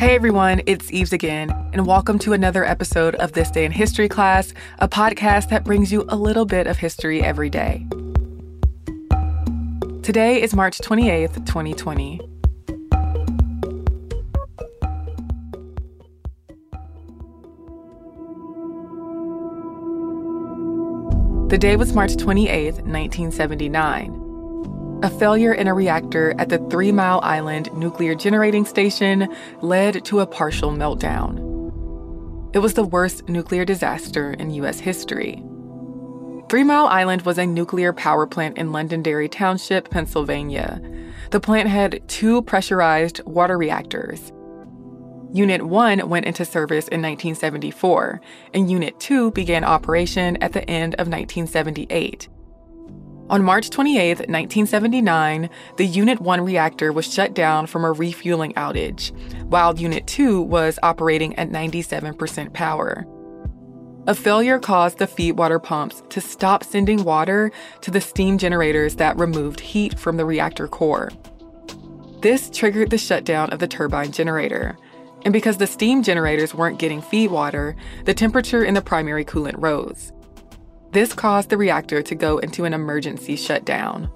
Hey everyone, it's Eves again, and welcome to another episode of This Day in History class, a podcast that brings you a little bit of history every day. Today is March 28th, 2020. The day was March 28th, 1979. A failure in a reactor at the Three Mile Island nuclear generating station led to a partial meltdown. It was the worst nuclear disaster in U.S. history. Three Mile Island was a nuclear power plant in Londonderry Township, Pennsylvania. The plant had two pressurized water reactors. Unit 1 went into service in 1974, and Unit 2 began operation at the end of 1978. On March 28, 1979, the Unit 1 reactor was shut down from a refueling outage, while Unit 2 was operating at 97% power. A failure caused the feed water pumps to stop sending water to the steam generators that removed heat from the reactor core. This triggered the shutdown of the turbine generator. And because the steam generators weren't getting feed water, the temperature in the primary coolant rose. This caused the reactor to go into an emergency shutdown.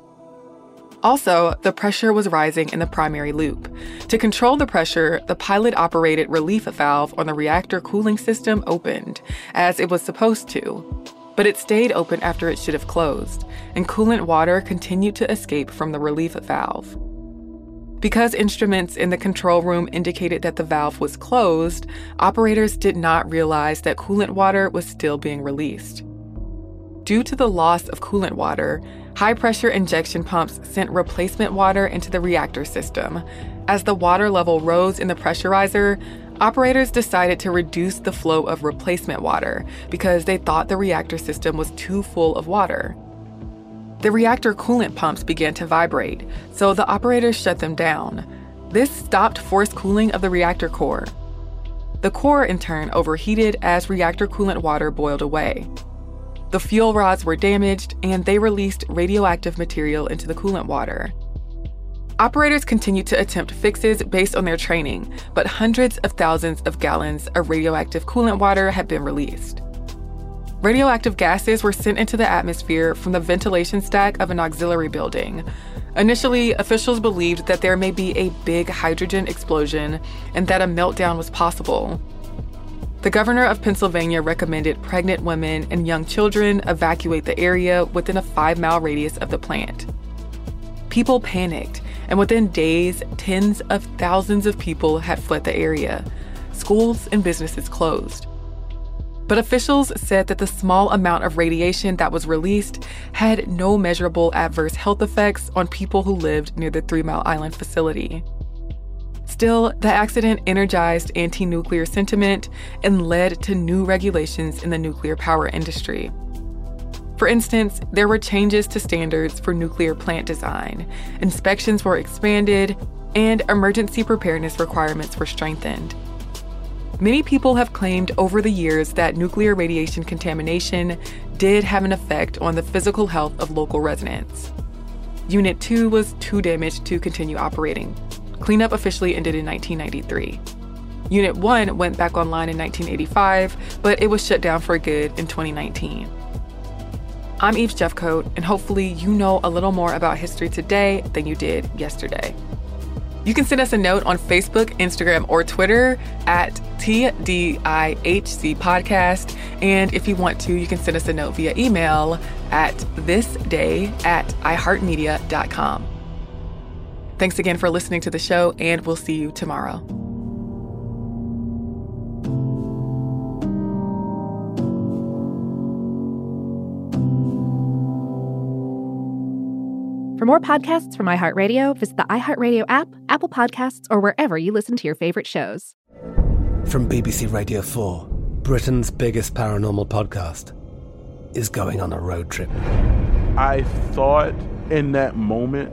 Also, the pressure was rising in the primary loop. To control the pressure, the pilot operated relief valve on the reactor cooling system opened, as it was supposed to. But it stayed open after it should have closed, and coolant water continued to escape from the relief valve. Because instruments in the control room indicated that the valve was closed, operators did not realize that coolant water was still being released. Due to the loss of coolant water, high pressure injection pumps sent replacement water into the reactor system. As the water level rose in the pressurizer, operators decided to reduce the flow of replacement water because they thought the reactor system was too full of water. The reactor coolant pumps began to vibrate, so the operators shut them down. This stopped forced cooling of the reactor core. The core, in turn, overheated as reactor coolant water boiled away. The fuel rods were damaged, and they released radioactive material into the coolant water. Operators continued to attempt fixes based on their training, but hundreds of thousands of gallons of radioactive coolant water had been released. Radioactive gases were sent into the atmosphere from the ventilation stack of an auxiliary building. Initially, officials believed that there may be a big hydrogen explosion and that a meltdown was possible. The governor of Pennsylvania recommended pregnant women and young children evacuate the area within a five mile radius of the plant. People panicked, and within days, tens of thousands of people had fled the area. Schools and businesses closed. But officials said that the small amount of radiation that was released had no measurable adverse health effects on people who lived near the Three Mile Island facility. Still, the accident energized anti nuclear sentiment and led to new regulations in the nuclear power industry. For instance, there were changes to standards for nuclear plant design, inspections were expanded, and emergency preparedness requirements were strengthened. Many people have claimed over the years that nuclear radiation contamination did have an effect on the physical health of local residents. Unit 2 was too damaged to continue operating, Cleanup officially ended in 1993. Unit 1 went back online in 1985, but it was shut down for good in 2019. I'm Eve Jeffcoat, and hopefully you know a little more about history today than you did yesterday. You can send us a note on Facebook, Instagram, or Twitter at TDIHC Podcast. And if you want to, you can send us a note via email at thisday at iheartmedia.com. Thanks again for listening to the show, and we'll see you tomorrow. For more podcasts from iHeartRadio, visit the iHeartRadio app, Apple Podcasts, or wherever you listen to your favorite shows. From BBC Radio 4, Britain's biggest paranormal podcast is going on a road trip. I thought in that moment,